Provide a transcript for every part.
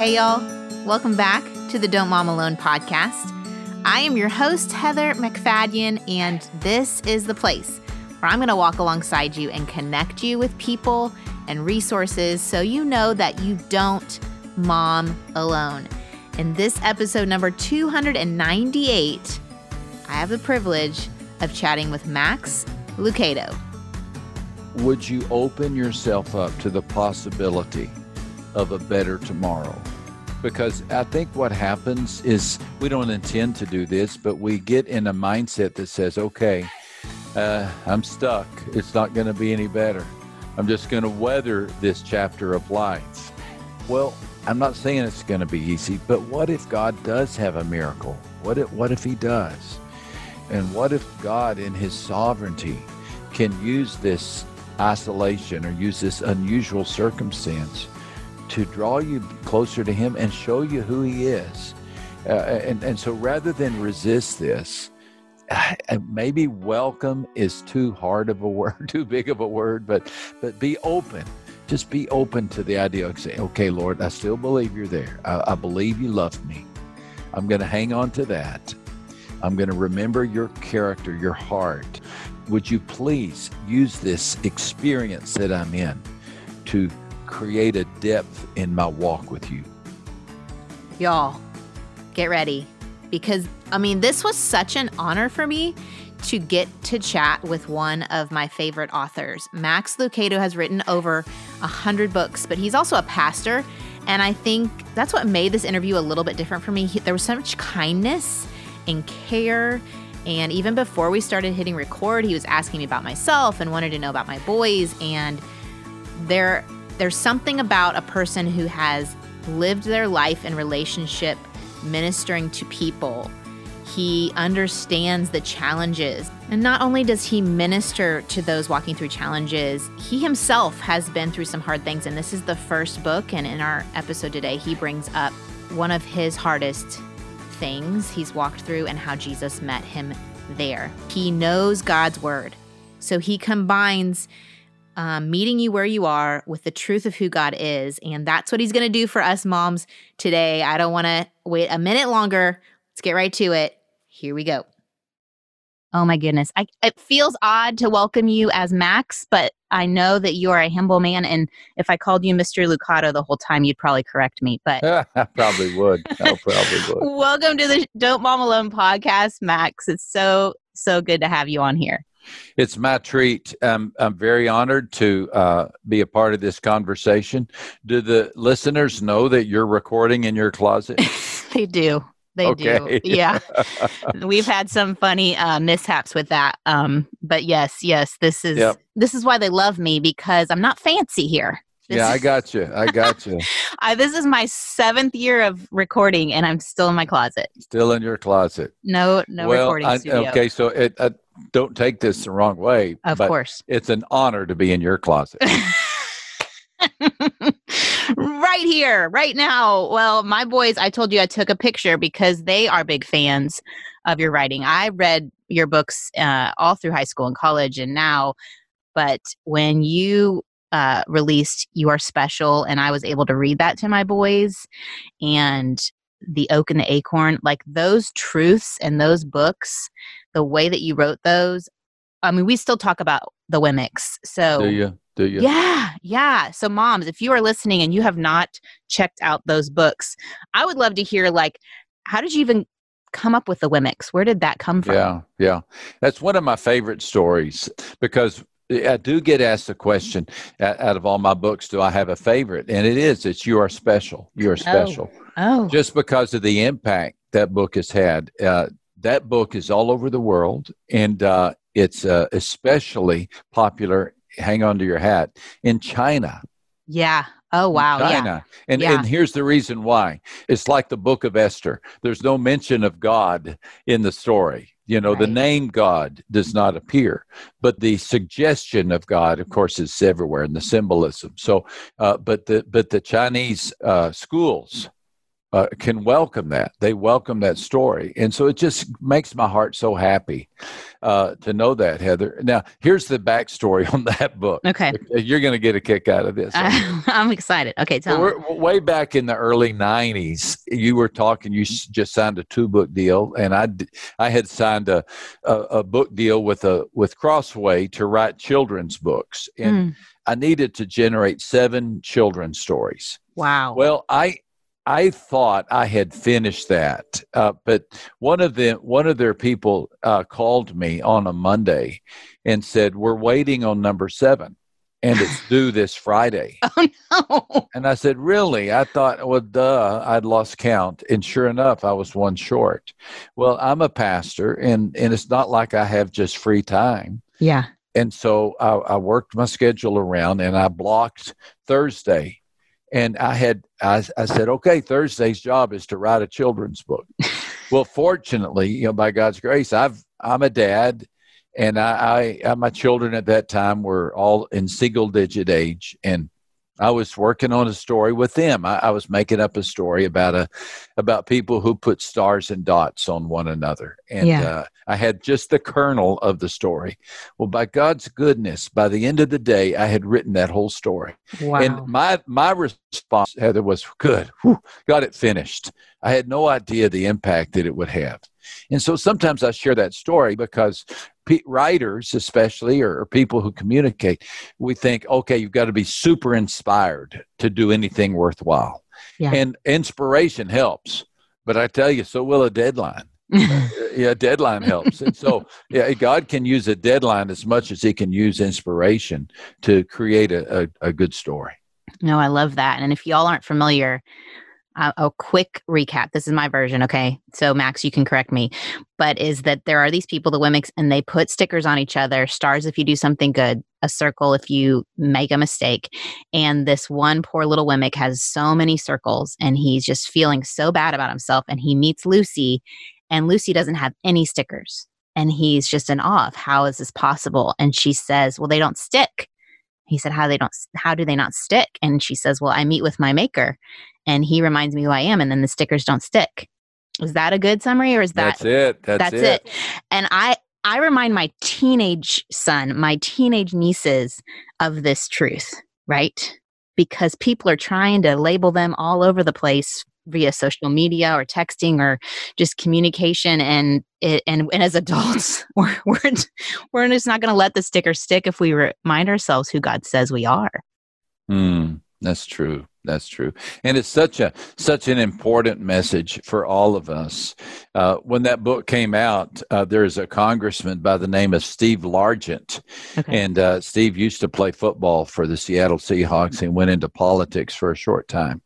Hey, y'all. Welcome back to the Don't Mom Alone podcast. I am your host, Heather MacFadyen, and this is the place where I'm going to walk alongside you and connect you with people and resources so you know that you don't mom alone. In this episode number 298, I have the privilege of chatting with Max Lucado. Would you open yourself up to the possibility of a better tomorrow? Because I think what happens is we don't intend to do this, but we get in a mindset that says, okay, uh, I'm stuck. It's not going to be any better. I'm just going to weather this chapter of life. Well, I'm not saying it's going to be easy, but what if God does have a miracle? What if, what if He does? And what if God, in His sovereignty, can use this isolation or use this unusual circumstance to draw you closer to Him and show you who He is? Uh, and, and so rather than resist this, maybe welcome is too hard of a word, too big of a word, but but be open. Just be open to the idea of saying, okay, Lord, I still believe you're there. I, I believe you love me. I'm going to hang on to that. I'm going to remember your character, your heart. Would you please use this experience that I'm in to create a depth in my walk with you? Y'all, get ready because I mean, this was such an honor for me to get to chat with one of my favorite authors. Max Lucado has written over a hundred books, but he's also a pastor. And I think that's what made this interview a little bit different for me. He, there was so much kindness and care. And even before we started hitting record, he was asking me about myself and wanted to know about my boys. And there, there's something about a person who has lived their life in relationship ministering to people. He understands the challenges. And not only does he minister to those walking through challenges, he himself has been through some hard things. And this is the first book. And in our episode today, he brings up one of his hardest things he's walked through and how Jesus met him there. He knows God's word. So he combines um, meeting you where you are with the truth of who God is. And that's what he's going to do for us moms today. I don't want to wait a minute longer. Let's get right to it. Here we go. Oh my goodness. I, it feels odd to welcome you as Max, but I know that you are a humble man. And if I called you Mr. Lucado the whole time, you'd probably correct me. But I probably would. I probably would. welcome to the Don't Mom Alone podcast, Max. It's so, so good to have you on here. It's my treat. Um, I'm very honored to uh, be a part of this conversation. Do the listeners know that you're recording in your closet? they do. They okay. do. Yeah. We've had some funny uh, mishaps with that. Um, but yes, yes, this is yep. this is why they love me because I'm not fancy here. This yeah, I got you. I got you. I, this is my seventh year of recording, and I'm still in my closet. Still in your closet. No, no well, recording I, studio. Okay, so it, uh, don't take this the wrong way. Of course, it's an honor to be in your closet. right here, right now. Well, my boys, I told you I took a picture because they are big fans of your writing. I read your books uh, all through high school and college and now, but when you uh, released You Are Special, and I was able to read that to my boys, and The Oak and the Acorn, like those truths and those books, the way that you wrote those. I mean, we still talk about the Wemmicks. So, do you? Do you? Yeah, yeah. So, moms, if you are listening and you have not checked out those books, I would love to hear like, how did you even come up with the Wemmicks? Where did that come from? Yeah, yeah. That's one of my favorite stories because I do get asked the question out of all my books, do I have a favorite? And it is, it's You Are Special. You Are oh, Special. Oh. oh. Just because of the impact that book has had. Uh, that book is all over the world and uh, it's uh, especially popular, hang on to your hat, in China. Yeah. Oh wow, China. Yeah. And yeah. and here's the reason why. It's like the book of Esther. There's no mention of God in the story. You know, right. the name God does not appear, but the suggestion of God, of course, is everywhere in the symbolism. So, uh, but the but the Chinese uh, schools uh, can welcome that. They welcome that story. And so it just makes my heart so happy uh, to know that, Heather. Now, here's the backstory on that book. Okay. You're going to get a kick out of this. I'm excited. Okay, tell so me. Way back in the early 90s, you were talking, you just signed a two book deal, and I, I had signed a, a, a book deal with, a, with Crossway to write children's books. And mm. I needed to generate seven children's stories. Wow. Well, I I thought I had finished that, uh, but one of them, one of their people, uh, called me on a Monday and said, "We're waiting on number seven, and it's due this Friday." Oh no! And I said, "Really?" I thought, well, duh, I'd lost count, and sure enough, I was one short. Well, I'm a pastor, and and it's not like I have just free time. Yeah. And so I, I worked my schedule around, and I blocked Thursday and I had I, I said, okay, Thursday's job is to write a children's book. well, fortunately, you know, by God's grace, I've I'm a dad, and I, I my children at that time were all in single digit age, and I was working on a story with them. I, I, was making up a story about a about people who put stars and dots on one another, and yeah. uh, I had just the kernel of the story. Well, by God's goodness, by the end of the day, I had written that whole story. Wow. And my my response, Heather, was good. Whew, got it finished. I had no idea the impact that it would have. And so sometimes I share that story because writers, especially, or, or people who communicate, we think, okay, you've got to be super inspired to do anything worthwhile. Yeah. And inspiration helps. But I tell you, so will a deadline. yeah, deadline helps. And so, yeah, God can use a deadline as much as He can use inspiration to create a, a, a good story. No, I love that. And if y'all aren't familiar, uh, a quick recap. This is my version, okay? So Max, you can correct me, but is that there are these people, the Wemmicks, and they put stickers on each other, stars if you do something good, a circle if you make a mistake. And this one poor little Wemmick has so many circles, and he's just feeling so bad about himself. And he meets Lucy, and Lucy doesn't have any stickers, and he's just in awe of how is this possible? And she says, "Well, they don't stick." He said, "How they don't? How do they not stick?" And she says, "Well, I meet with my maker." And he reminds me who I am, and then the stickers don't stick. Is that a good summary, or is that that's it? That's, that's it. it. And I I remind my teenage son, my teenage nieces of this truth, right? Because people are trying to label them all over the place via social media or texting or just communication and it, and, and as adults we're we're, we're just not going to let the sticker stick if we remind ourselves who God says we are. Mm, that's true. That's true, and it's such a such an important message for all of us. Uh, when that book came out, uh, there's a congressman by the name of Steve Largent, okay. and uh, Steve used to play football for the Seattle Seahawks and went into politics for a short time,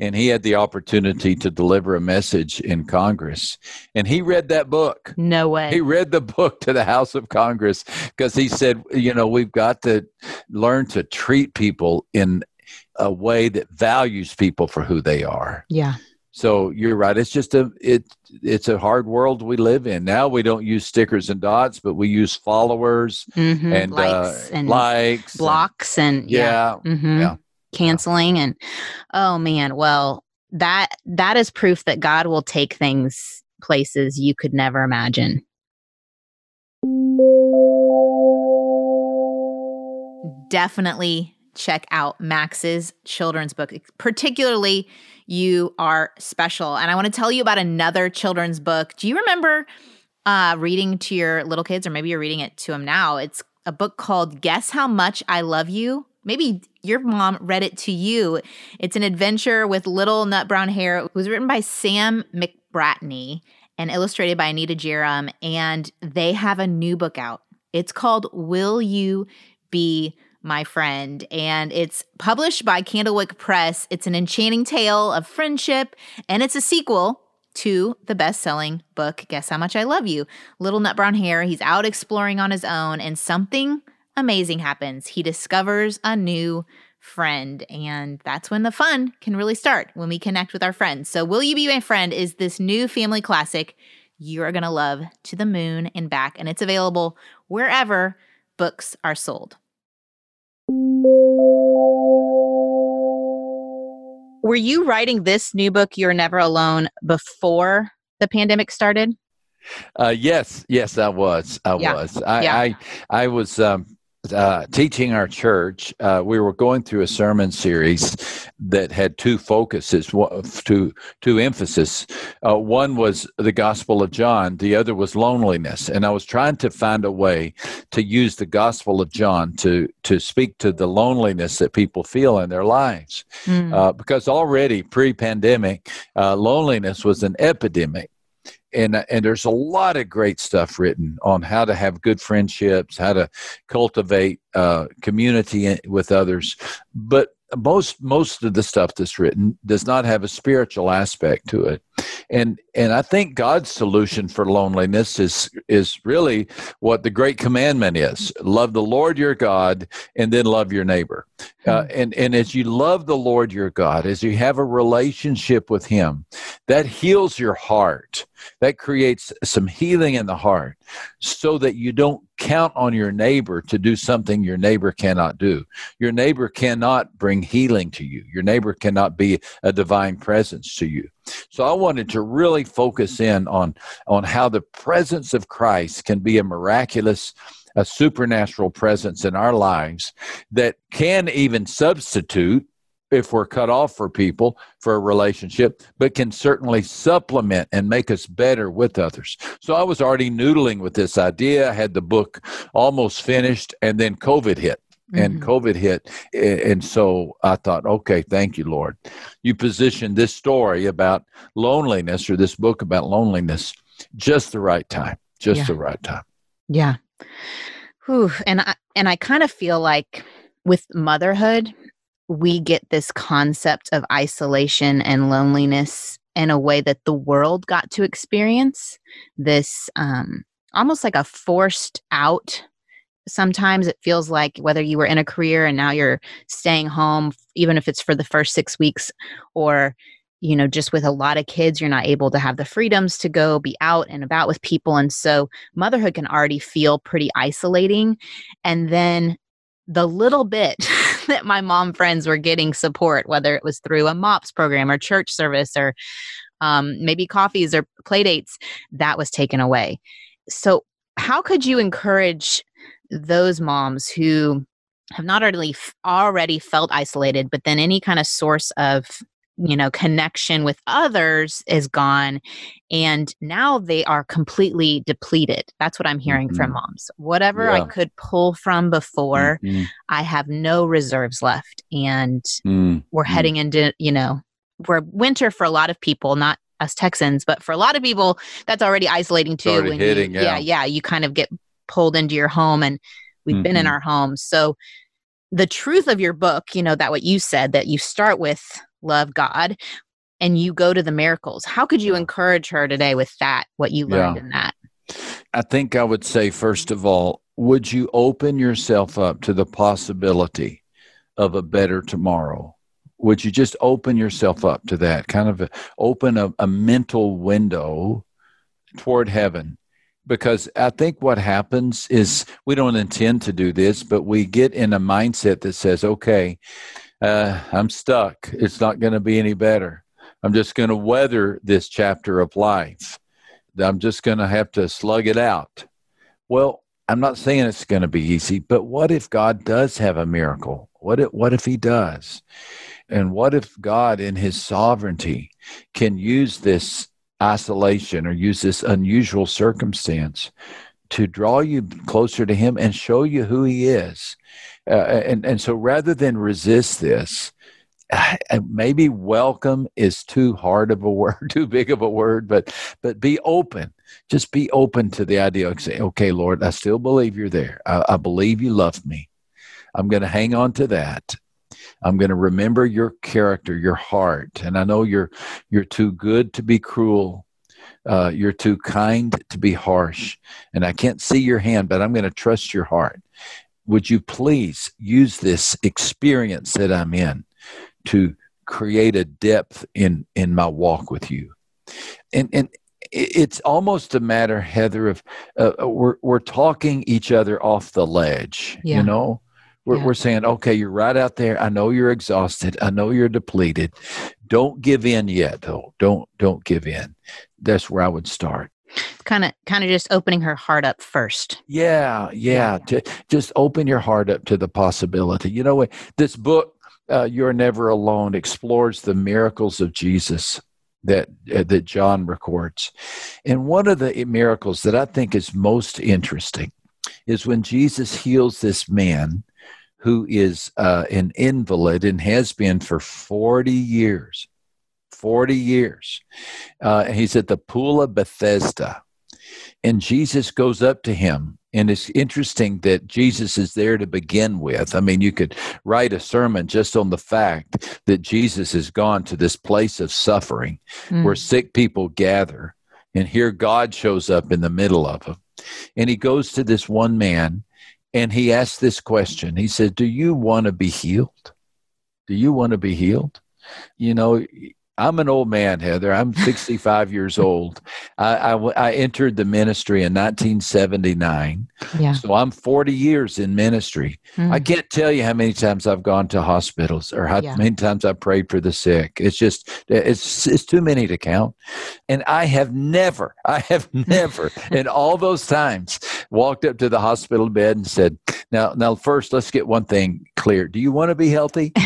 and he had the opportunity to deliver a message in Congress, and he read that book. No way. He read the book to the House of Congress because he said, you know, we've got to learn to treat people in a way that values people for who they are. Yeah. So you're right. It's just a it it's a hard world we live in. Now we don't use stickers and dots, but we use followers mm-hmm. and likes uh, and likes blocks and, and yeah, yeah, mm-hmm. yeah, canceling and oh man, well that that is proof that God will take things places you could never imagine. Definitely check out Max's children's book. Particularly, you are special. And I want to tell you about another children's book. Do you remember uh, reading to your little kids, or maybe you're reading it to them now? It's a book called Guess How Much I Love You. Maybe your mom read it to you. It's an adventure with little nut brown hare. It was written by Sam McBratney and illustrated by Anita Jeram. And they have a new book out. It's called Will You Be my friend, and it's published by Candlewick Press. It's an enchanting tale of friendship, and it's a sequel to the best selling book, Guess How Much I Love You. Little Nut Brown Hare, he's out exploring on his own, and something amazing happens. He discovers a new friend, and that's when the fun can really start when we connect with our friends. So, Will You Be My Friend is this new family classic you are going to love to the moon and back, and it's available wherever books are sold. Were you writing this new book, You're Never Alone, before the pandemic started? Uh, yes, yes, I was. I yeah. was. I, yeah. I, I was um, uh, teaching our church, uh, we were going through a sermon series that had two focuses, two two emphasis. Uh, one was the Gospel of John, the other was loneliness, and I was trying to find a way to use the Gospel of John to to speak to the loneliness that people feel in their lives, mm. because already pre-pandemic, uh, loneliness was an epidemic and uh, and there's a lot of great stuff written on how to have good friendships, how to cultivate uh, community with others. But most most of the stuff that's written does not have a spiritual aspect to it and and i think god's solution for loneliness is is really what the great commandment is love the lord your god and then love your neighbor uh, hmm. and and as you love the lord your god as you have a relationship with him that heals your heart that creates some healing in the heart so that you don't count on your neighbor to do something your neighbor cannot do. Your neighbor cannot bring healing to you. Your neighbor cannot be a divine presence to you. So I wanted to really focus in on on how the presence of Christ can be a miraculous a supernatural presence in our lives that can even substitute if we're cut off for people for a relationship, but can certainly supplement and make us better with others. So I was already noodling with this idea. I had the book almost finished, and then COVID hit. Mm-hmm. And COVID hit. And so I thought, okay, thank you, Lord. You positioned this story about loneliness or this book about loneliness just the right time, just yeah. the right time. Yeah. Whew. And I, and I kind of feel like with motherhood, we get this concept of isolation and loneliness in a way that the world got to experience this um, almost like a forced out sometimes it feels like whether you were in a career and now you're staying home even if it's for the first six weeks or you know just with a lot of kids you're not able to have the freedoms to go be out and about with people and so motherhood can already feel pretty isolating and then the little bit that my mom friends were getting support, whether it was through a MOPS program or church service or um, maybe coffees or play dates, that was taken away. So, how could you encourage those moms who have not only already felt isolated, but then any kind of source of you know connection with others is gone and now they are completely depleted that's what i'm hearing mm-hmm. from moms whatever yeah. i could pull from before mm-hmm. i have no reserves left and mm-hmm. we're heading into you know we're winter for a lot of people not us texans but for a lot of people that's already isolating too already hitting, you, yeah. yeah yeah you kind of get pulled into your home and we've been in mm-hmm. our homes so the truth of your book you know that what you said that you start with love God and you go to the miracles. How could you encourage her today with that, what you learned yeah. in that? I think I would say, first of all, would you open yourself up to the possibility of a better tomorrow? Would you just open yourself up to that, kind of open a, a mental window toward heaven? Because I think what happens is we don't intend to do this, but we get in a mindset that says, okay, uh, I'm stuck. It's not going to be any better. I'm just going to weather this chapter of life. I'm just going to have to slug it out. Well, I'm not saying it's going to be easy, but what if God does have a miracle? What if, what if He does? And what if God, in His sovereignty, can use this isolation or use this unusual circumstance to draw you closer to Him and show you who He is? Uh, and and so rather than resist this, maybe welcome is too hard of a word, too big of a word, but but be open. Just be open to the idea of saying, "Okay, Lord, I still believe you're there. I, I believe you love me. I'm going to hang on to that." I'm going to remember your character, your heart, and I know you're you're too good to be cruel. Uh, you're too kind to be harsh, and I can't see your hand, but I'm going to trust your heart would you please use this experience that I'm in to create a depth in in my walk with you and and it's almost a matter heather of uh, we're we're talking each other off the ledge yeah. you know we're, yeah. we're saying okay you're right out there i know you're exhausted i know you're depleted Don't give in yet, though. Don't don't give in. That's where I would start. Kind of, kind of just opening her heart up first. Yeah, yeah. To just open your heart up to the possibility. You know what? This book, uh, "You're Never Alone," explores the miracles of Jesus that uh, that John records, and one of the miracles that I think is most interesting is when Jesus heals this man who is uh, an invalid and has been for 40 years. 40 years. Uh, he's at the pool of Bethesda. And Jesus goes up to him. And it's interesting that Jesus is there to begin with. I mean, you could write a sermon just on the fact that Jesus has gone to this place of suffering mm. where sick people gather. And here God shows up in the middle of them. And he goes to this one man and he asked this question. He said, Do you want to be healed? Do you want to be healed? You know, I'm an old man, Heather. I'm 65 years old. I, I, I, entered the ministry in 1979. Yeah. So I'm 40 years in ministry. Mm. I can't tell you how many times I've gone to hospitals or how yeah. many times I've prayed for the sick. It's just, it's, it's too many to count. And I have never, I have never in all those times walked up to the hospital bed and said, now, now first let's get one thing clear. Do you want to be healthy?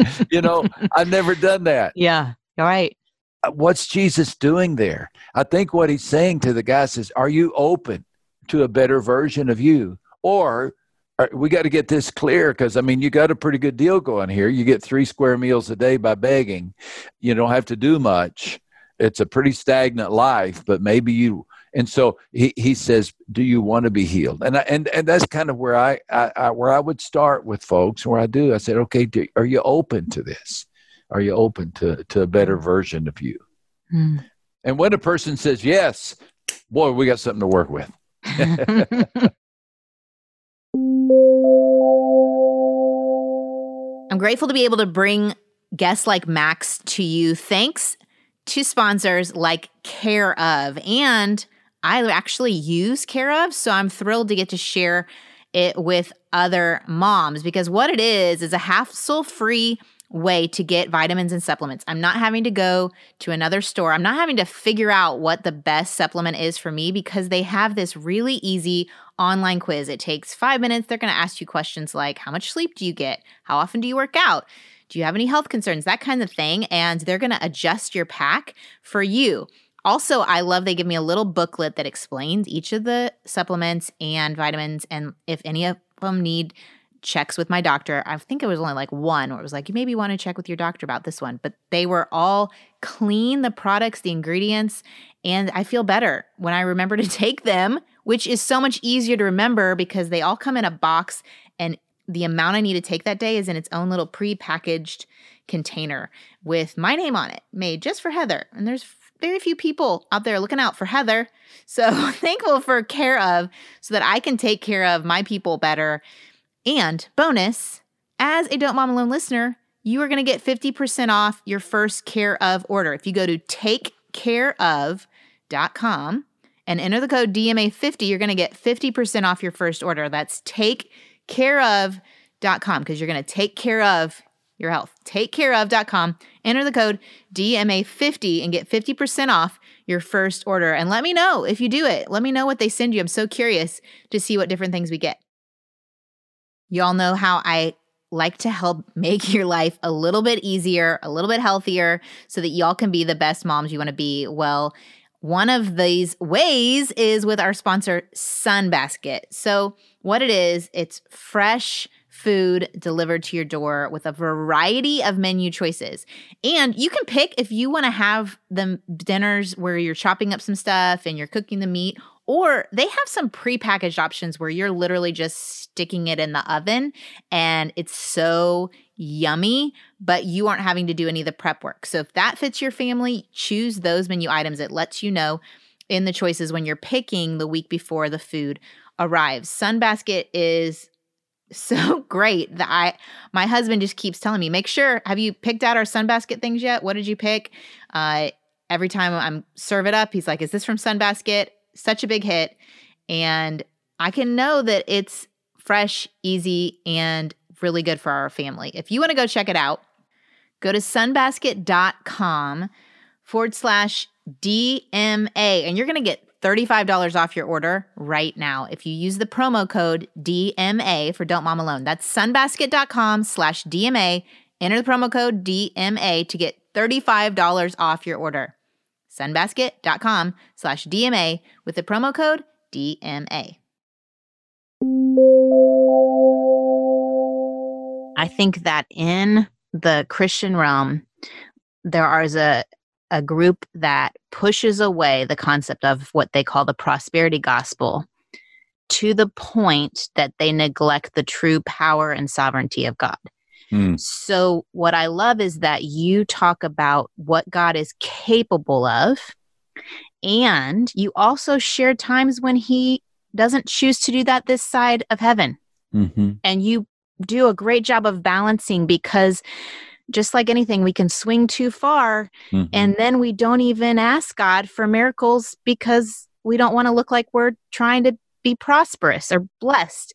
you know, I've never done that. Yeah. All right. Uh, what's Jesus doing there? I think what he's saying to the guys is, are you open to a better version of you? Or uh, we got to get this clear because I mean, you got a pretty good deal going here. You get three square meals a day by begging. You don't have to do much. It's a pretty stagnant life, but maybe you and so he, he says, "Do you want to be healed?" And I, and and that's kind of where I, I, I where I would start with folks. Where I do, I said, "Okay, do, are you open to this? Are you open to to a better version of you?" Mm. And when a person says yes, boy, we got something to work with. I'm grateful to be able to bring guests like Max to you. Thanks to sponsors like Care of and I actually use Care of, so I'm thrilled to get to share it with other moms because what it is is a hassle free way to get vitamins and supplements. I'm not having to go to another store. I'm not having to figure out what the best supplement is for me because they have this really easy online quiz. It takes five minutes. They're going to ask you questions like How much sleep do you get? How often do you work out? Do you have any health concerns? That kind of thing. And they're going to adjust your pack for you. Also, I love they give me a little booklet that explains each of the supplements and vitamins and if any of them need checks with my doctor. I think it was only like one where it was like, you maybe want to check with your doctor about this one. But they were all clean, the products, the ingredients, and I feel better when I remember to take them, which is so much easier to remember because they all come in a box and the amount I need to take that day is in its own little pre-packaged container with my name on it, made just for Heather. And there's very few people out there looking out for Heather. So thankful for care of so that I can take care of my people better. And bonus, as a Don't Mom Alone listener, you are going to get 50% off your first care of order. If you go to takecareof.com and enter the code DMA50, you're going to get 50% off your first order. That's takecareof.com because you're going to take care of your health. Takecareof.com. Enter the code DMA50 and get 50% off your first order. And let me know if you do it. Let me know what they send you. I'm so curious to see what different things we get. Y'all know how I like to help make your life a little bit easier, a little bit healthier, so that y'all can be the best moms you want to be. Well, one of these ways is with our sponsor, Sunbasket. So, what it is, it's fresh food delivered to your door with a variety of menu choices. And you can pick if you want to have the dinners where you're chopping up some stuff and you're cooking the meat, or they have some prepackaged options where you're literally just sticking it in the oven and it's so yummy, but you aren't having to do any of the prep work. So if that fits your family, choose those menu items. It lets you know in the choices when you're picking the week before the food arrives. Sunbasket is so great that I my husband just keeps telling me, make sure have you picked out our sunbasket things yet? What did you pick? Uh, every time I'm serve it up, he's like, Is this from Sunbasket? Such a big hit. And I can know that it's fresh, easy, and really good for our family. If you want to go check it out, Go to sunbasket.com forward slash DMA, and you're going to get $35 off your order right now if you use the promo code DMA for Don't Mom Alone. That's sunbasket.com slash DMA. Enter the promo code DMA to get $35 off your order. sunbasket.com slash DMA with the promo code DMA. I think that in the Christian realm, there is a, a group that pushes away the concept of what they call the prosperity gospel to the point that they neglect the true power and sovereignty of God. Mm. So, what I love is that you talk about what God is capable of, and you also share times when He doesn't choose to do that this side of heaven. Mm-hmm. And you do a great job of balancing because just like anything, we can swing too far Mhm. and then we don't even ask God for miracles because we don't want to look like we're trying to be prosperous or blessed.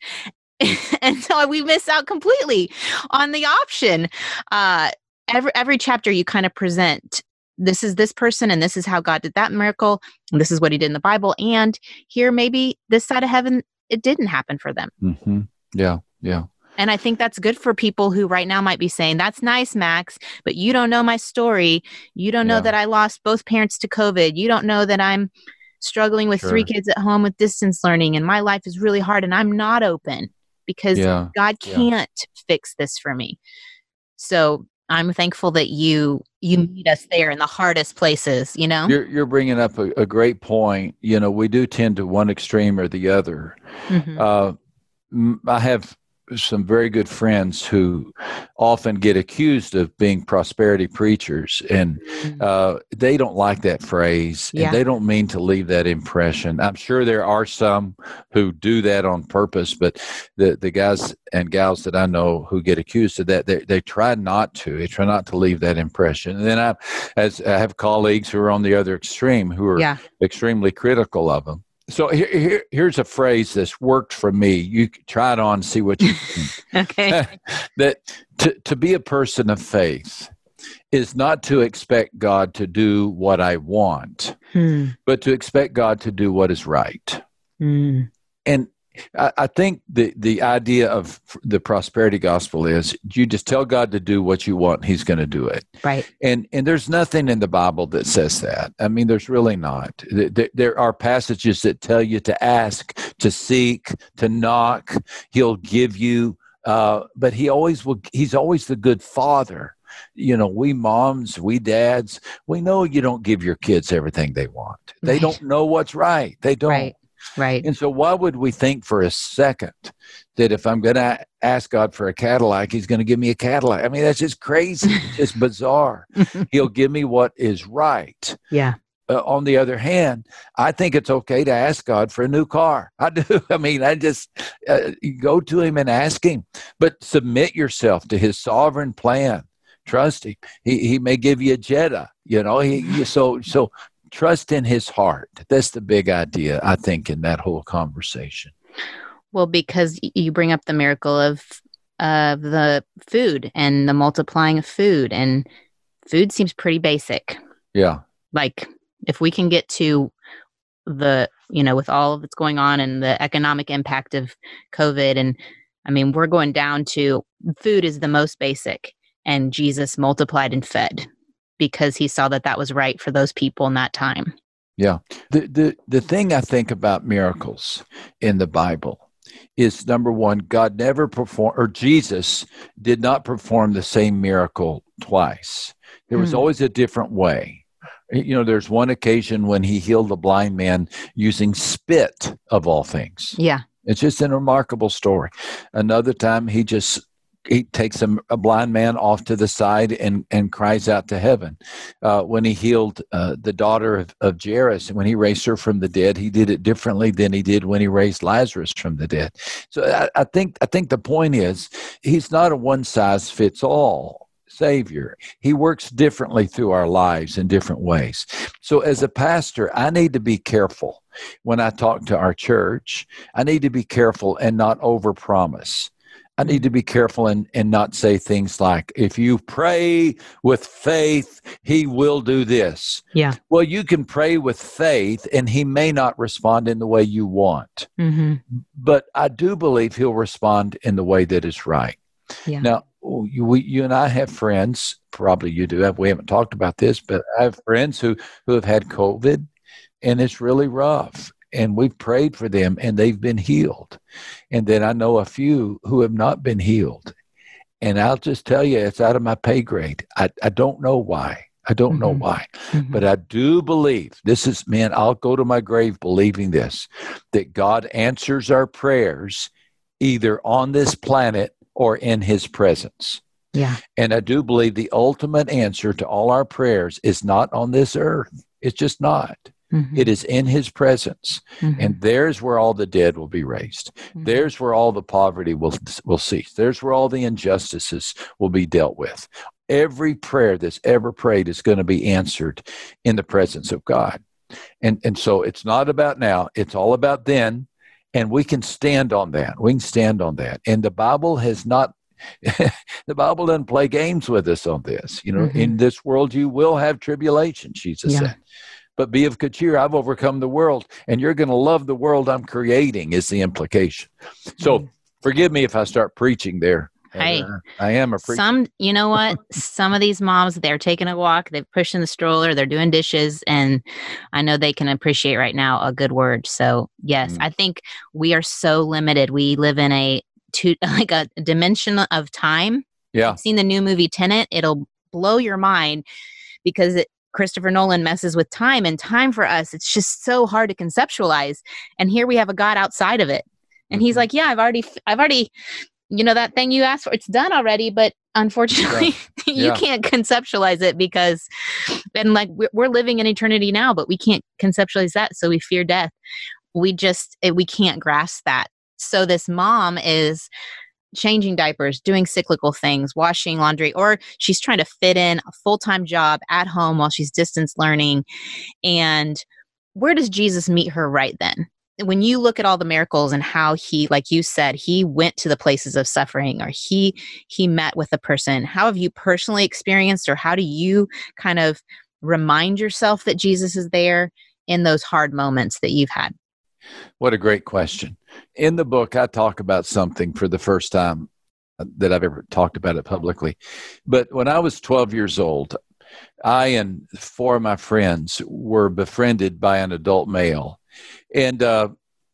and so we miss out completely on the option. Uh, every every chapter you kind of present this is this person and this is how God did that miracle and this is what he did in the Bible and here maybe this side of heaven it didn't happen for them. Mm-hmm. Yeah, yeah. And I think that's good for people who right now might be saying, That's nice, Max, but you don't know my story. You don't know Yeah. that I lost both parents to COVID. You don't know that I'm struggling with three kids at home with distance learning and my life is really hard and I'm not open because Yeah. God can't fix this for me. So I'm thankful that you you meet us there in the hardest places, you know? You're you're bringing up a, a great point. You know, we do tend to one extreme or the other. Mhm. Uh, I have some very good friends who often get accused of being prosperity preachers, and uh, they don't like that phrase, Yeah. and they don't mean to leave that impression. I'm sure there are some who do that on purpose, but the the guys and gals that I know who get accused of that, they they try not to. They try not to leave that impression. And then I, as I have colleagues who are on the other extreme who are yeah. extremely critical of them. So here, here, here's a phrase that's worked for me. You try it on, see what you think. Okay. that to, to be a person of faith is not to expect God to do what I want, Hmm. but to expect God to do what is right. Hmm. And I, I think the, the idea of the prosperity gospel is you just tell God to do what you want, He's going to do it. Right. And and there's nothing in the Bible that says that. I mean, there's really not. Th- th- There are passages that tell you to ask, to seek, to knock. He'll give you, uh, but he always will. He's always the good father. You know, we moms, we dads, we know you don't give your kids everything they want. They Right. don't know what's right. They don't. Right. Right. And so, why would we think for a second that if I'm going to ask God for a Cadillac, He's going to give me a Cadillac? I mean, that's just crazy. it's just bizarre. He'll give me what is right. yeah. Uh, on the other hand, I think it's okay to ask God for a new car. I do. I mean, I just uh, go to Him and ask Him, but submit yourself to His sovereign plan. Trust Him. He He may give you a Jetta. You know. He so so trust in His heart. That's the big idea, I think, in that whole conversation. Well, because you bring up the miracle of of the food and the multiplying of food, and food seems pretty basic. Yeah. Like if we can get to the you know with all of that's going on and the economic impact of COVID, and I mean we're going down to food is the most basic, and Jesus multiplied and fed because he saw that that was right for those people in that time. Yeah. The, the the thing I think about miracles in the Bible is number one, God never performed, or Jesus did not perform the same miracle twice. There was Hmm. always a different way. You know, there's one occasion when he healed a blind man using spit of all things. Yeah. It's just a remarkable story. Another time, he just he takes a, a blind man off to the side and and cries out to heaven. Uh, when he healed uh, the daughter of, of Jairus, when he raised her from the dead, he did it differently than he did when he raised Lazarus from the dead. So I, I think I think the point is he's not a one size fits all savior he works differently through our lives in different ways so as a pastor i need to be careful when i talk to our church I need to be careful and not overpromise. I need to be careful and, and not say things like, if you pray with faith, he will do this. Yeah. Well, you can pray with faith and he may not respond in the way you want. Mm-hmm. But I do believe he'll respond in the way that is right. Yeah. Now, you, we, you and I have friends, probably you do have, we haven't talked about this, but I have friends who, who have had COVID and it's really rough and we've prayed for them and they've been healed. And then I know a few who have not been healed. And I'll just tell you, it's out of my pay grade. I, I don't know why. I don't mm-hmm. know why. Mm-hmm. But I do believe this is, man, I'll go to my grave believing this that God answers our prayers either on this planet or in his presence. Yeah. And I do believe the ultimate answer to all our prayers is not on this earth. It's just not. Mm-hmm. It is in his presence. Mm-hmm. And there's where all the dead will be raised. Mm-hmm. There's where all the poverty will, will cease. There's where all the injustices will be dealt with. Every prayer that's ever prayed is going to be answered in the presence of God. And, and so it's not about now, it's all about then. And we can stand on that. We can stand on that. And the Bible has not the Bible doesn't play games with us on this. You know, mm-hmm. in this world you will have tribulation, Jesus yeah. said but be of good cheer. I've overcome the world, and you're going to love the world I'm creating, is the implication. So mm. forgive me if I start preaching there. Hey, uh, I am a preacher. Some, you know what? some of these moms, they're taking a walk, they're pushing the stroller, they're doing dishes, and I know they can appreciate right now a good word. So, yes, mm. I think we are so limited. We live in a two, like a dimension of time. Yeah. You've seen the new movie Tenet. it'll blow your mind because it, Christopher Nolan messes with time and time for us it's just so hard to conceptualize and here we have a god outside of it and he's mm-hmm. like yeah I've already I've already you know that thing you asked for it's done already but unfortunately yeah. you yeah. can't conceptualize it because and like we're living in eternity now but we can't conceptualize that so we fear death we just we can't grasp that so this mom is changing diapers, doing cyclical things, washing laundry, or she's trying to fit in a full time job at home while she's distance learning. And where does Jesus meet her right then? When you look at all the miracles and how he, like you said, he went to the places of suffering or he he met with a person, how have you personally experienced or how do you kind of remind yourself that Jesus is there in those hard moments that you've had? What a great question. In the book, I talk about something for the first time that I've ever talked about it publicly. But when I was 12 years old, I and four of my friends were befriended by an adult male. And uh,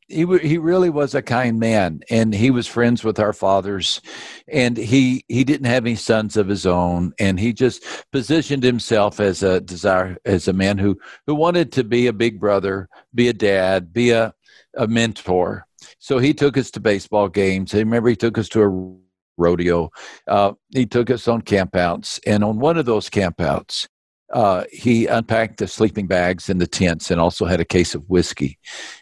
he he really was a kind man, and he was friends with our fathers, and he he didn't have any sons of his own, and he just positioned himself as a desire as a man who who wanted to be a big brother, be a dad, be a a mentor. So he took us to baseball games. I remember he took us to a rodeo. Uh, he took us on campouts, and on one of those campouts, uh, he unpacked the sleeping bags and the tents and also had a case of whiskey.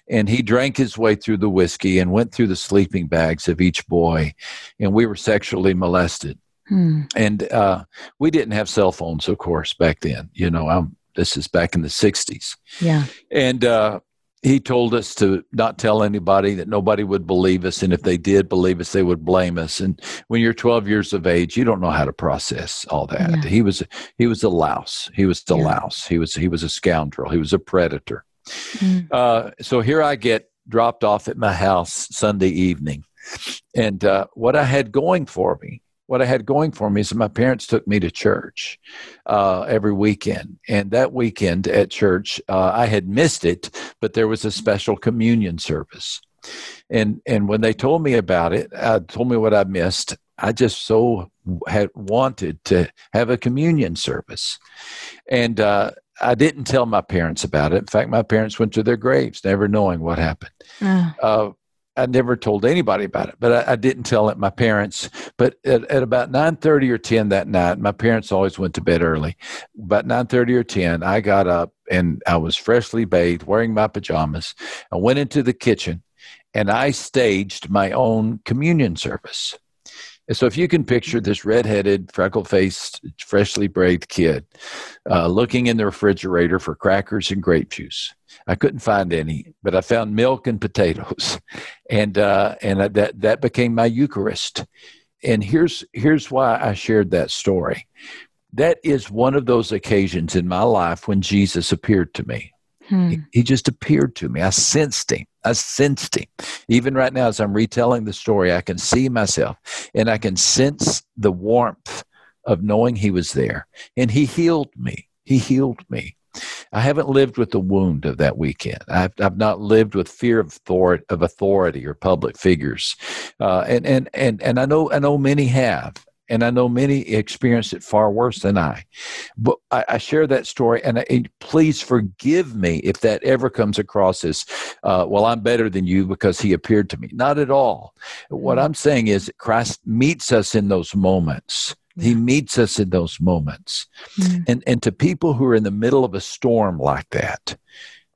And he drank his way through the whiskey and went through the sleeping bags of each boy. And we were sexually molested. Hmm. And uh, we didn't have cell phones, of course, back then. You know, I'm, this is back in the 60s. Yeah. And uh, he told us to not tell anybody that nobody would believe us and if they did believe us they would blame us. And when you're 12 years of age you don't know how to process all that. Yeah. he was he was a louse. He was a yeah. louse. He was he was a scoundrel. He was a predator. Mm. uh, so here i get dropped off at my house sunday evening. And uh, what i had going for me what I had going for me is my parents took me to church uh, every weekend. And that weekend at church, uh, I had missed it, but there was a special communion service. And, and when they told me about it, uh, told me what I missed, I just so had wanted to have a communion service. And uh, I didn't tell my parents about it. In fact, my parents went to their graves, never knowing what happened. Uh, I never told anybody about it, but I, I didn't tell it my parents. But at, at about nine thirty or ten that night, my parents always went to bed early. About nine thirty or ten, I got up and I was freshly bathed, wearing my pajamas. I went into the kitchen, and I staged my own communion service. And so, if you can picture this redheaded, freckle faced, freshly bathed kid uh, looking in the refrigerator for crackers and grape juice, I couldn't find any, but I found milk and potatoes, and uh, and that that became my Eucharist. And here's here's why I shared that story. That is one of those occasions in my life when Jesus appeared to me. Hmm. He, he just appeared to me. I sensed him. I sensed him. Even right now, as I'm retelling the story, I can see myself and I can sense the warmth of knowing he was there. And he healed me. He healed me. I haven't lived with the wound of that weekend. I've, I've not lived with fear of authority, of authority or public figures, uh, and and and and I know I know many have, and I know many experience it far worse than I. But I, I share that story, and, I, and, please forgive me if that ever comes across as, uh, well, I'm better than you because he appeared to me. Not at all. What mm-hmm. I'm saying is that Christ meets us in those moments. He meets us in those moments. Mm. And, and to people who are in the middle of a storm like that,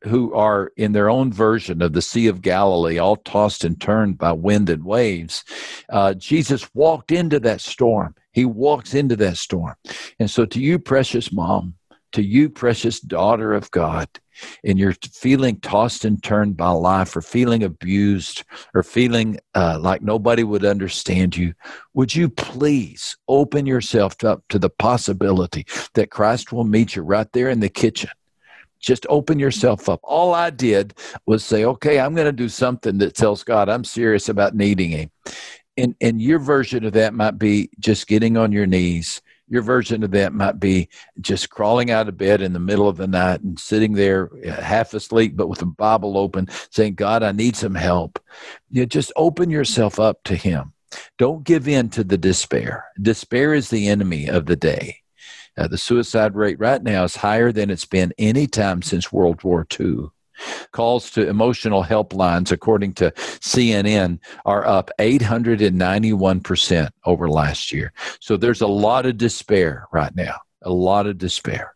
who are in their own version of the Sea of Galilee, all tossed and turned by wind and waves, uh, Jesus walked into that storm. He walks into that storm. And so, to you, precious mom, to you, precious daughter of God, and you're feeling tossed and turned by life or feeling abused or feeling uh, like nobody would understand you, would you please open yourself up to the possibility that Christ will meet you right there in the kitchen? Just open yourself up. All I did was say, okay, I'm going to do something that tells God I'm serious about needing Him. And, and your version of that might be just getting on your knees your version of that might be just crawling out of bed in the middle of the night and sitting there uh, half asleep, but with a Bible open, saying, God, I need some help. You just open yourself up to Him. Don't give in to the despair. Despair is the enemy of the day. Uh, the suicide rate right now is higher than it's been any time since World War II. Calls to emotional helplines, according to CNN, are up 891% over last year. So there's a lot of despair right now, a lot of despair.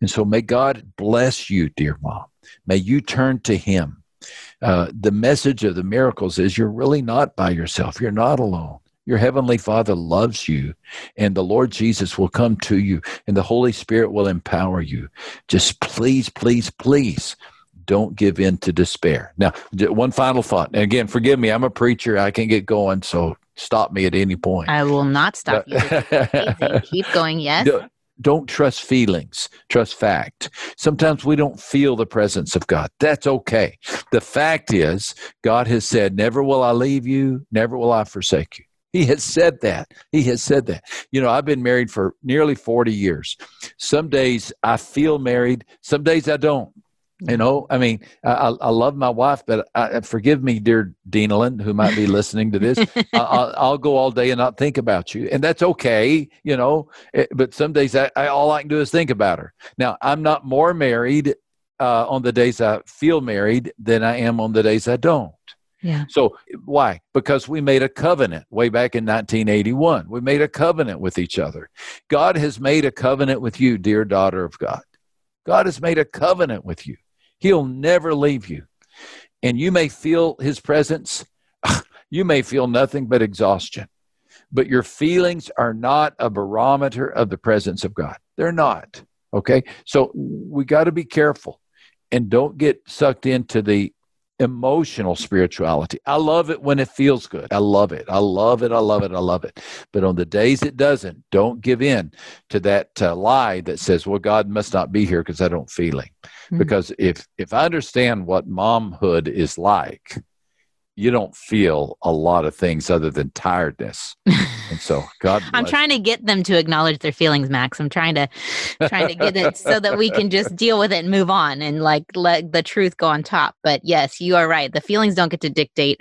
And so may God bless you, dear mom. May you turn to Him. Uh, the message of the miracles is you're really not by yourself, you're not alone. Your heavenly Father loves you, and the Lord Jesus will come to you, and the Holy Spirit will empower you. Just please, please, please don't give in to despair. Now, one final thought. And again, forgive me, I'm a preacher. I can get going, so stop me at any point. I will not stop you. Keep going, yes. Don't trust feelings, trust fact. Sometimes we don't feel the presence of God. That's okay. The fact is, God has said, Never will I leave you, never will I forsake you. He has said that. He has said that. You know, I've been married for nearly 40 years. Some days I feel married, some days I don't. You know, I mean, I, I love my wife, but I, forgive me, dear Denalyn, who might be listening to this. I, will go all day and not think about you, and that's okay. You know, it, eh, but some days I, I, all I can do is think about her. Now, I'm not more married uh, on the days I feel married than I am on the days I don't. Yeah. So why? Because we made a covenant way back in 1981. We made a covenant with each other. God has made a covenant with you, dear daughter of God. God has made a covenant with you. He'll never leave you. And you may feel his presence, you may feel nothing but exhaustion. But your feelings are not a barometer of the presence of God. They're not. Okay? So we got to be careful and don't get sucked into the emotional spirituality. I love it when it feels good. I love it. I love it. I love it. I love it. But on the days it doesn't, don't give in to that uh, lie that says, "Well, God must not be here because I don't feel Him." Mm-hmm. Because if if I understand what momhood is like, you don't feel a lot of things other than tiredness. And so God I'm trying to get them to acknowledge their feelings, Max. I'm trying to trying to get it so that we can just deal with it and move on and like let the truth go on top. But yes, you are right. The feelings don't get to dictate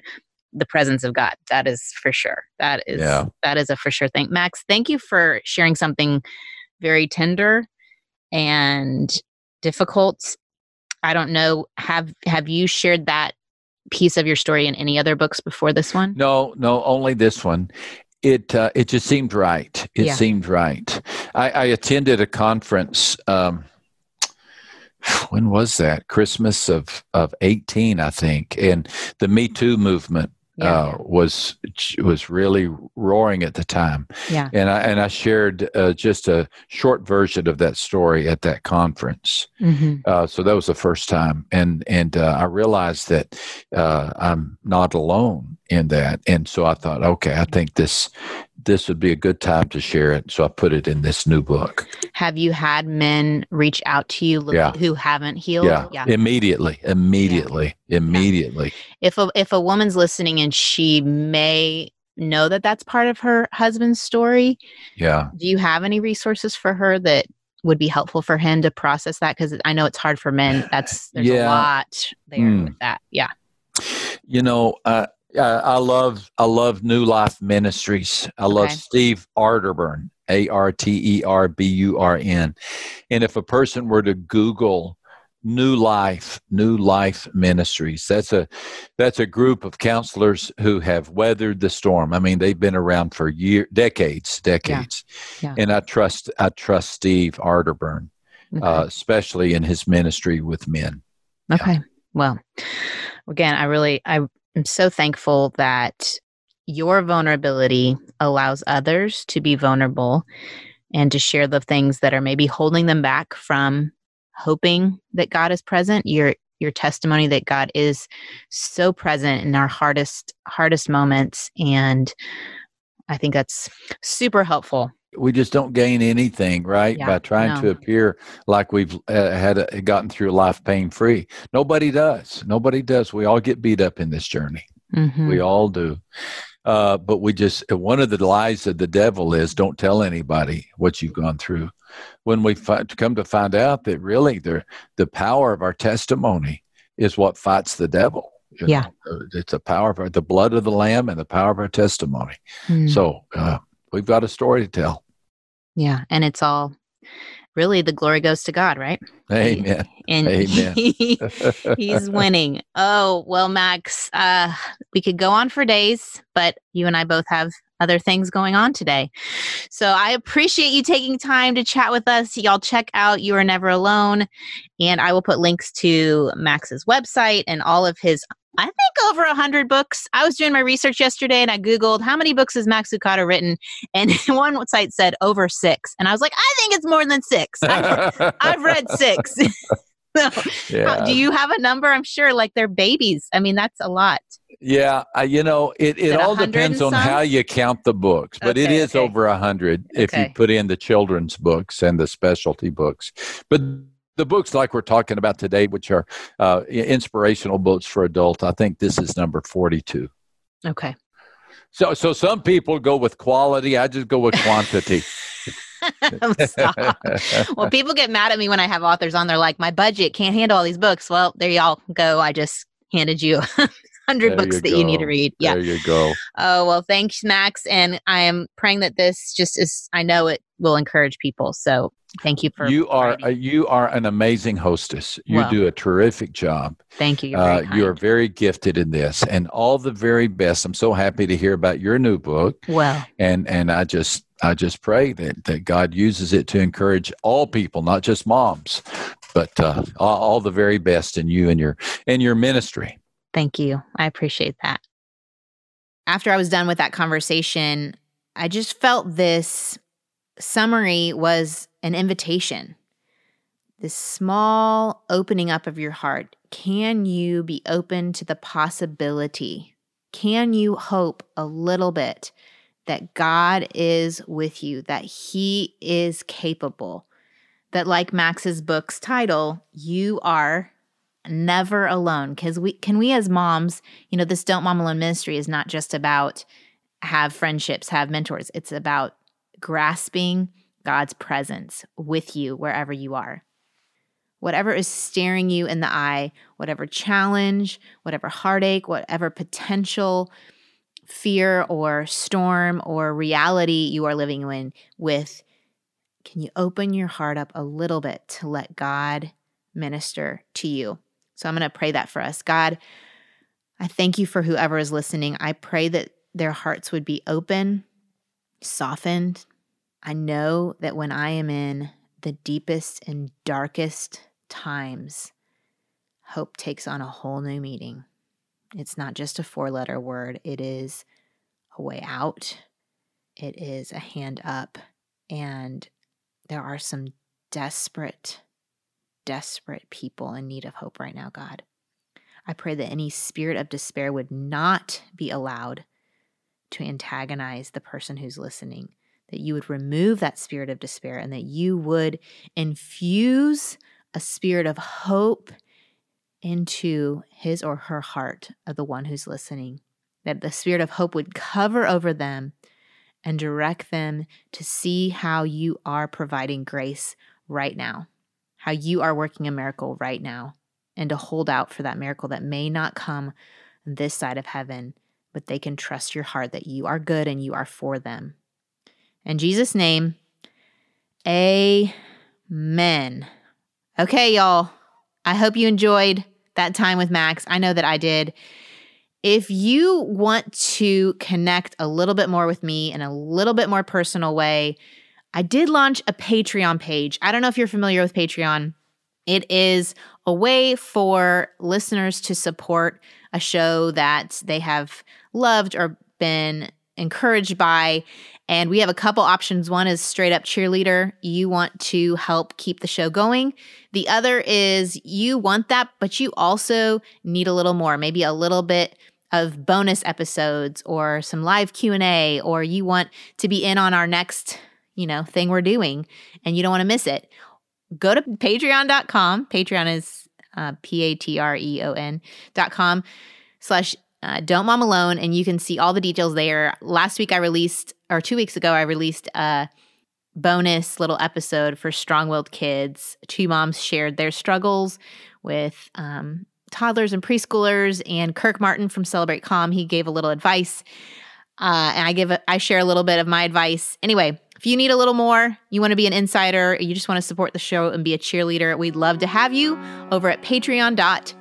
the presence of God. That is for sure. That is yeah. that is a for sure thing. Max, thank you for sharing something very tender and difficult. I don't know have have you shared that piece of your story in any other books before this one? No, no, only this one. It uh, it just seemed right. It yeah. seemed right. I, I, attended a conference. Um, when was that? Christmas of of eighteen, I think, and the Me Too movement Yeah. uh, was was really roaring at the time. Yeah. And I and I shared uh, just a short version of that story at that conference. hmm Uh, so that was the first time, and and uh, I realized that uh, I'm not alone in that, and so I thought, okay, I think this this would be a good time to share it. So I put it in this new book. Have you had men reach out to you look- Yeah. who haven't healed? Yeah, immediately, immediately, immediately. If a if a woman's listening and she may know that that's part of her husband's story, Yeah. do you have any resources for her that would be helpful for him to process that? Because I know it's hard for men. That's there's a lot there Mm. with that. Yeah. You know, uh, uh, I love I love New Life Ministries. I love Okay. Steve Arterburn, A R T E R B U R N. And if a person were to Google New Life, New Life Ministries, that's a that's a group of counselors who have weathered the storm. I mean, they've been around for year, decades, decades. Yeah. And I trust I trust Steve Arterburn, Okay. uh, especially in his ministry with men. Okay. Well, again, I really I am so thankful that your vulnerability allows others to be vulnerable and to share the things that are maybe holding them back from hoping that God is present. Your your testimony that God is so present in our hardest hardest moments and I think that's super helpful. We just don't gain anything right Yeah, by trying to appear like we've uh, had a, gotten through life pain free nobody does. Nobody does. We all get beat up in this journey. Mhm. we all do. Uh, but we just one of the lies of the devil is don't tell anybody what you've gone through. When we fi- come to find out that really the the power of our testimony is what fights the devil Yeah. Uh, it's the power of our, the blood of the lamb and the power of our testimony. Mm. so uh, we've got a story to tell Yeah, and it's all really the glory goes to God, right? amen And Amen. he- he's winning. Oh, well, Max, uh, we could go on for days, but you and I both have other things going on today. So I appreciate you taking time to chat with us. Y'all check out You Are Never Alone. And I will put links to Max's website and all of his, I think, over a 100 books. I was doing my research yesterday and I Googled how many books has Max Lucado written? And one site said over six. And I was like, I think it's more than six. I've, I've read six. so, yeah. how- do you have a number? I'm sure like they're babies. I mean, that's a lot. Yeah, uh, you know, it, it it all depends on how you count the books, but it Okay, is okay. over a hundred if you put in the children's books and the specialty books. But the books like we're talking about today, which are uh, inspirational books for adults, I think this is number forty-two. Okay. So, so some people go with quality. I just go with quantity. Well, people get mad at me when I have authors on. They're like, my budget can't handle all these books. Well, there y'all go. I just handed you hundred There books you that you need to read. Yeah. There you go. Oh, well, thanks, Max. And I am praying that this just is, I know it will encourage people. So thank you for You are uh, you are an amazing hostess. You do a terrific job. Thank you. You're Uh, very you're very gifted in this, and all the very best. I'm so happy to hear about your new book, well, and and I just I just pray that that God uses it to encourage all people, not just moms, but uh, all, all the very best in you and your and your ministry. Thank you. I appreciate that. After I was done with that conversation, I just felt this summary was an invitation. This small opening up of your heart. Can you be open to the possibility? Can you hope a little bit that God is with you, that He is capable? That, like Max's book's title, you are never alone because we can we as moms you know this don't mom alone ministry is not just about have friendships have mentors it's about grasping god's presence with you wherever you are whatever is staring you in the eye whatever challenge whatever heartache whatever potential fear or storm or reality you are living in with can you open your heart up a little bit to let god minister to you so I'm going to pray that for us. God, I thank you for whoever is listening. I pray that their hearts would be open, softened. I know that when I am in the deepest and darkest times, hope takes on a whole new meaning. It's not just a four letter word, it is a way out, it is a hand up. And there are some desperate, desperate people in need of hope right now, God. I pray that any spirit of despair would not be allowed to antagonize the person who's listening, that you would remove that spirit of despair and that you would infuse a spirit of hope into his or her heart of the one who's listening, that the spirit of hope would cover over them and direct them to see how you are providing grace right now, how you are working a miracle right now, and to hold out for that miracle that may not come this side of heaven, but they can trust your heart that you are good and you are for them. In Jesus' name, amen. Okay, y'all. I hope you enjoyed that time with Max. I know that I did. If you want to connect a little bit more with me in a little bit more personal way, I did launch a Patreon page. I don't know if you're familiar with Patreon. It is a way for listeners to support a show that they have loved or been encouraged by. And we have a couple options. One is straight up cheerleader. You want to help keep the show going. The other is you want that, but you also need a little more, maybe a little bit of bonus episodes or some live Q&A or you want to be in on our next, you know, thing we're doing and you don't want to miss it. Go to patreon.com. Patreon is uh, P-A-T-R-E-O-N dot com slash uh, Don't Mom Alone, and you can see all the details there. Last week I released, or two weeks ago, I released a bonus little episode for strong willed kids. Two moms shared their struggles with um, toddlers and preschoolers, and Kirk Martin from Celebrate Calm, he gave a little advice. Uh, and I give, a, I share a little bit of my advice. Anyway, if you need a little more, you want to be an insider, you just want to support the show and be a cheerleader, we'd love to have you over at patreon.com